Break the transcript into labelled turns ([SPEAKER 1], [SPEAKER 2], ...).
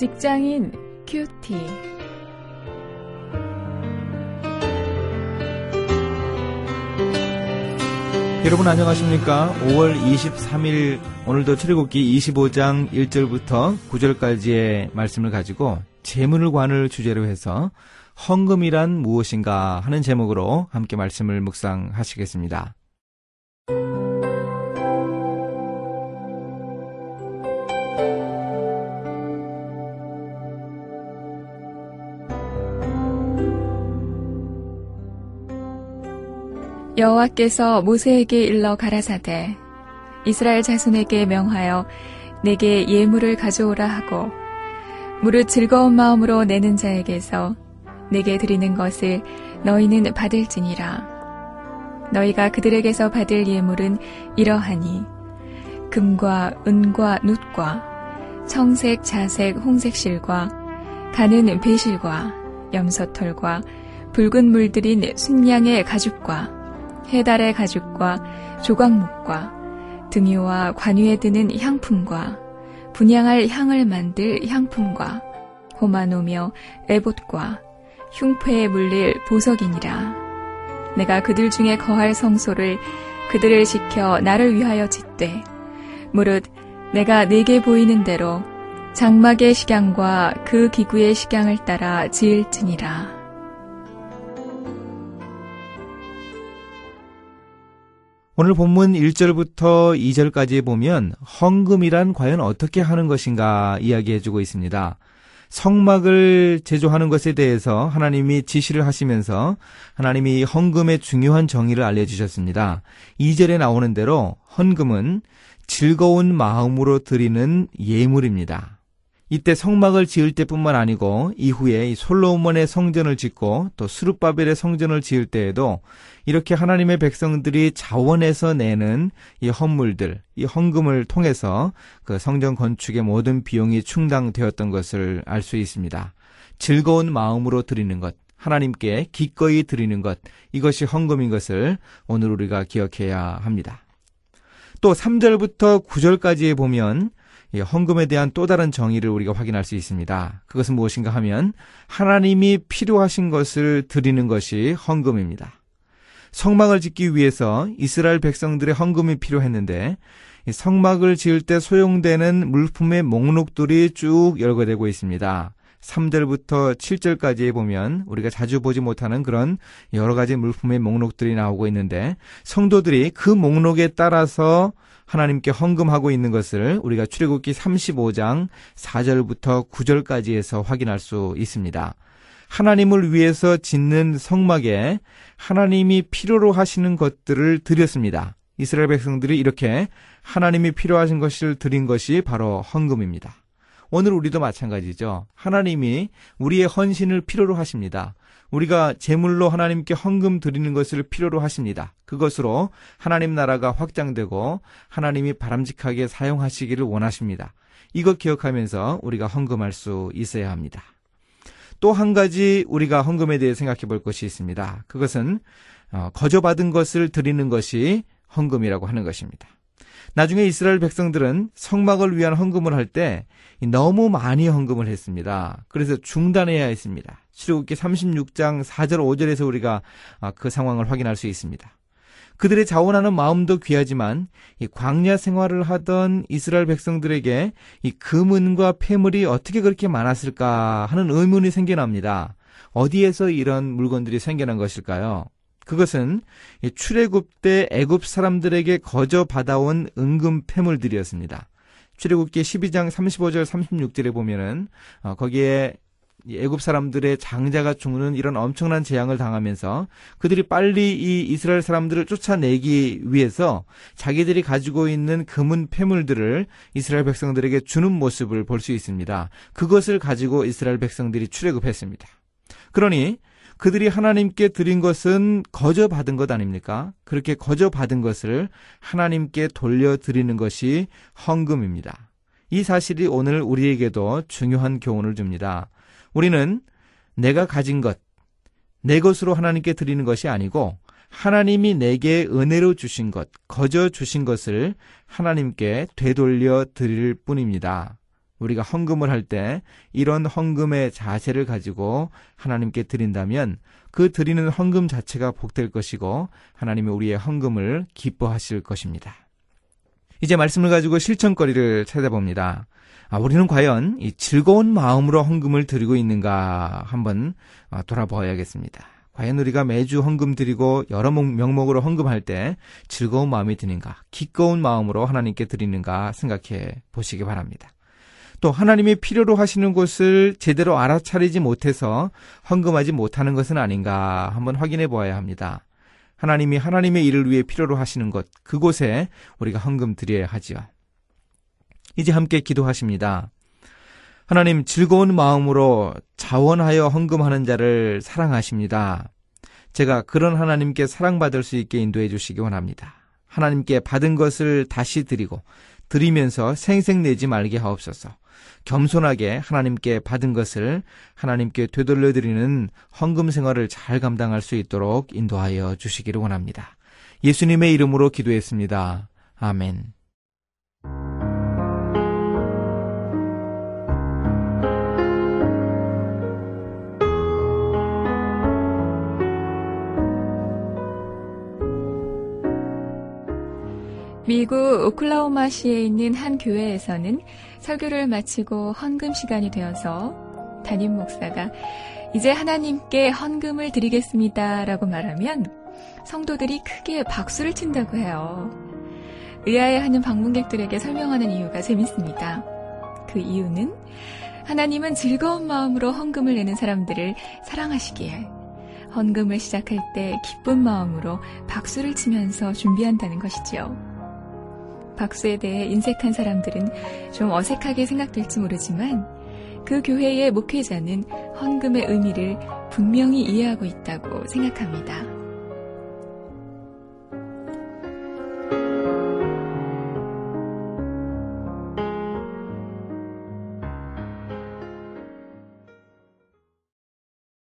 [SPEAKER 1] 직장인 큐티.
[SPEAKER 2] 여러분 안녕하십니까? 5월 23일 오늘도 출애굽기 25장 1절부터 9절까지의 말씀을 가지고 재물관을 주제로 해서 헌금이란 무엇인가 하는 제목으로 함께 말씀을 묵상하시겠습니다.
[SPEAKER 1] 여호와께서 모세에게 일러 가라사대 이스라엘 자손에게 명하여 내게 예물을 가져오라 하고 무릇 즐거운 마음으로 내는 자에게서 내게 드리는 것을 너희는 받을지니라. 너희가 그들에게서 받을 예물은 이러하니 금과 은과 눕과 청색, 자색, 홍색 실과 가는 배실과 염소털과 붉은 물들인 순양의 가죽과 해달의 가죽과 조각목과 등유와 관유에 드는 향품과 분양할 향을 만들 향품과 호마노며 에봇과 흉패에 물릴 보석이니라. 내가 그들 중에 거할 성소를 그들을 지켜 나를 위하여 짓되 무릇 내가 내게 보이는 대로 장막의 식양과 그 기구의 식양을 따라 지을지니라.
[SPEAKER 2] 오늘 본문 1절부터 2절까지 보면 헌금이란 과연 어떻게 하는 것인가 이야기해주고 있습니다. 성막을 제조하는 것에 대해서 하나님이 지시를 하시면서 하나님이 헌금의 중요한 정의를 알려주셨습니다. 2절에 나오는 대로 헌금은 즐거운 마음으로 드리는 예물입니다. 이때 성막을 지을 때뿐만 아니고 이후에 솔로몬의 성전을 짓고 또 수르바벨의 성전을 지을 때에도 이렇게 하나님의 백성들이 자원해서 내는 이 헌물들, 이 헌금을 통해서 그 성전 건축의 모든 비용이 충당되었던 것을 알 수 있습니다. 즐거운 마음으로 드리는 것, 하나님께 기꺼이 드리는 것, 이것이 헌금인 것을 오늘 우리가 기억해야 합니다. 또 3절부터 9절까지에 보면 헌금에 대한 또 다른 정의를 우리가 확인할 수 있습니다. 그것은 무엇인가 하면 하나님이 필요하신 것을 드리는 것이 헌금입니다. 성막을 짓기 위해서 이스라엘 백성들의 헌금이 필요했는데 성막을 지을 때 소용되는 물품의 목록들이 쭉 열거되고 있습니다. 3절부터 7절까지 보면 우리가 자주 보지 못하는 그런 여러 가지 물품의 목록들이 나오고 있는데 성도들이 그 목록에 따라서 하나님께 헌금하고 있는 것을 우리가 출애굽기 35장 4절부터 9절까지에서 확인할 수 있습니다. 하나님을 위해서 짓는 성막에 하나님이 필요로 하시는 것들을 드렸습니다. 이스라엘 백성들이 이렇게 하나님이 필요하신 것을 드린 것이 바로 헌금입니다. 오늘 우리도 마찬가지죠. 하나님이 우리의 헌신을 필요로 하십니다. 우리가 제물로 하나님께 헌금 드리는 것을 필요로 하십니다. 그것으로 하나님 나라가 확장되고 하나님이 바람직하게 사용하시기를 원하십니다. 이것 기억하면서 우리가 헌금할 수 있어야 합니다. 또 한 가지 우리가 헌금에 대해 생각해 볼 것이 있습니다. 그것은 어, 거저받은 것을 드리는 것이 헌금이라고 하는 것입니다. 나중에 이스라엘 백성들은 성막을 위한 헌금을 할 때 너무 많이 헌금을 했습니다. 그래서 중단해야 했습니다. 출애굽기 36장 4절 5절에서 우리가 아, 그 상황을 확인할 수 있습니다. 그들의 자원하는 마음도 귀하지만 이 광야 생활을 하던 이스라엘 백성들에게 이 금은과 폐물이 어떻게 그렇게 많았을까 하는 의문이 생겨납니다. 어디에서 이런 물건들이 생겨난 것일까요? 그것은 출애굽 때 애굽 사람들에게 거저 받아온 은금 폐물들이었습니다. 출애굽기 12장 35절 36절에 보면은 어, 거기에 애굽 사람들의 장자가 죽는 이런 엄청난 재앙을 당하면서 그들이 빨리 이 이스라엘 사람들을 쫓아내기 위해서 자기들이 가지고 있는 금은 폐물들을 이스라엘 백성들에게 주는 모습을 볼 수 있습니다. 그것을 가지고 이스라엘 백성들이 출애굽했습니다. 그러니 그들이 하나님께 드린 것은 거저 받은 것 아닙니까? 그렇게 거저 받은 것을 하나님께 돌려 드리는 것이 헌금입니다. 이 사실이 오늘 우리에게도 중요한 교훈을 줍니다. 우리는 내가 가진 것, 내 것으로 하나님께 드리는 것이 아니고 하나님이 내게 은혜로 주신 것, 거저 주신 것을 하나님께 되돌려 드릴 뿐입니다. 우리가 헌금을 할 때 이런 헌금의 자세를 가지고 하나님께 드린다면 그 드리는 헌금 자체가 복될 것이고 하나님이 우리의 헌금을 기뻐하실 것입니다. 이제 말씀을 가지고 실천거리를 찾아봅니다. 아, 우리는 과연 이 즐거운 마음으로 헌금을 드리고 있는가 한번 아, 돌아보아야겠습니다. 과연 우리가 매주 헌금 드리고 여러 명목으로 헌금할 때 즐거운 마음이 드는가, 기꺼운 마음으로 하나님께 드리는가 생각해 보시기 바랍니다. 또 하나님이 필요로 하시는 곳을 제대로 알아차리지 못해서 헌금하지 못하는 것은 아닌가 한번 확인해 보아야 합니다. 하나님이 하나님의 일을 위해 필요로 하시는 것, 그곳에 우리가 헌금 드려야 하지요. 이제 함께 기도하십니다. 하나님 즐거운 마음으로 자원하여 헌금하는 자를 사랑하십니다. 제가 그런 하나님께 사랑받을 수 있게 인도해 주시기 원합니다. 하나님께 받은 것을 다시 드리고 드리면서 생색내지 말게 하옵소서. 겸손하게 하나님께 받은 것을 하나님께 되돌려 드리는 헌금 생활을 잘 감당할 수 있도록 인도하여 주시기를 원합니다. 예수님의 이름으로 기도했습니다. 아멘.
[SPEAKER 1] 미국 오클라호마시에 있는 한 교회에서는 설교를 마치고 헌금 시간이 되어서 담임 목사가 이제 하나님께 헌금을 드리겠습니다 라고 말하면 성도들이 크게 박수를 친다고 해요. 의아해하는 방문객들에게 설명하는 이유가 재밌습니다. 그 이유는 하나님은 즐거운 마음으로 헌금을 내는 사람들을 사랑하시기에 헌금을 시작할 때 기쁜 마음으로 박수를 치면서 준비한다는 것이지요. 박수에 대해 인색한 사람들은 좀 어색하게 생각될지 모르지만 그 교회의 목회자는 헌금의 의미를 분명히 이해하고 있다고 생각합니다.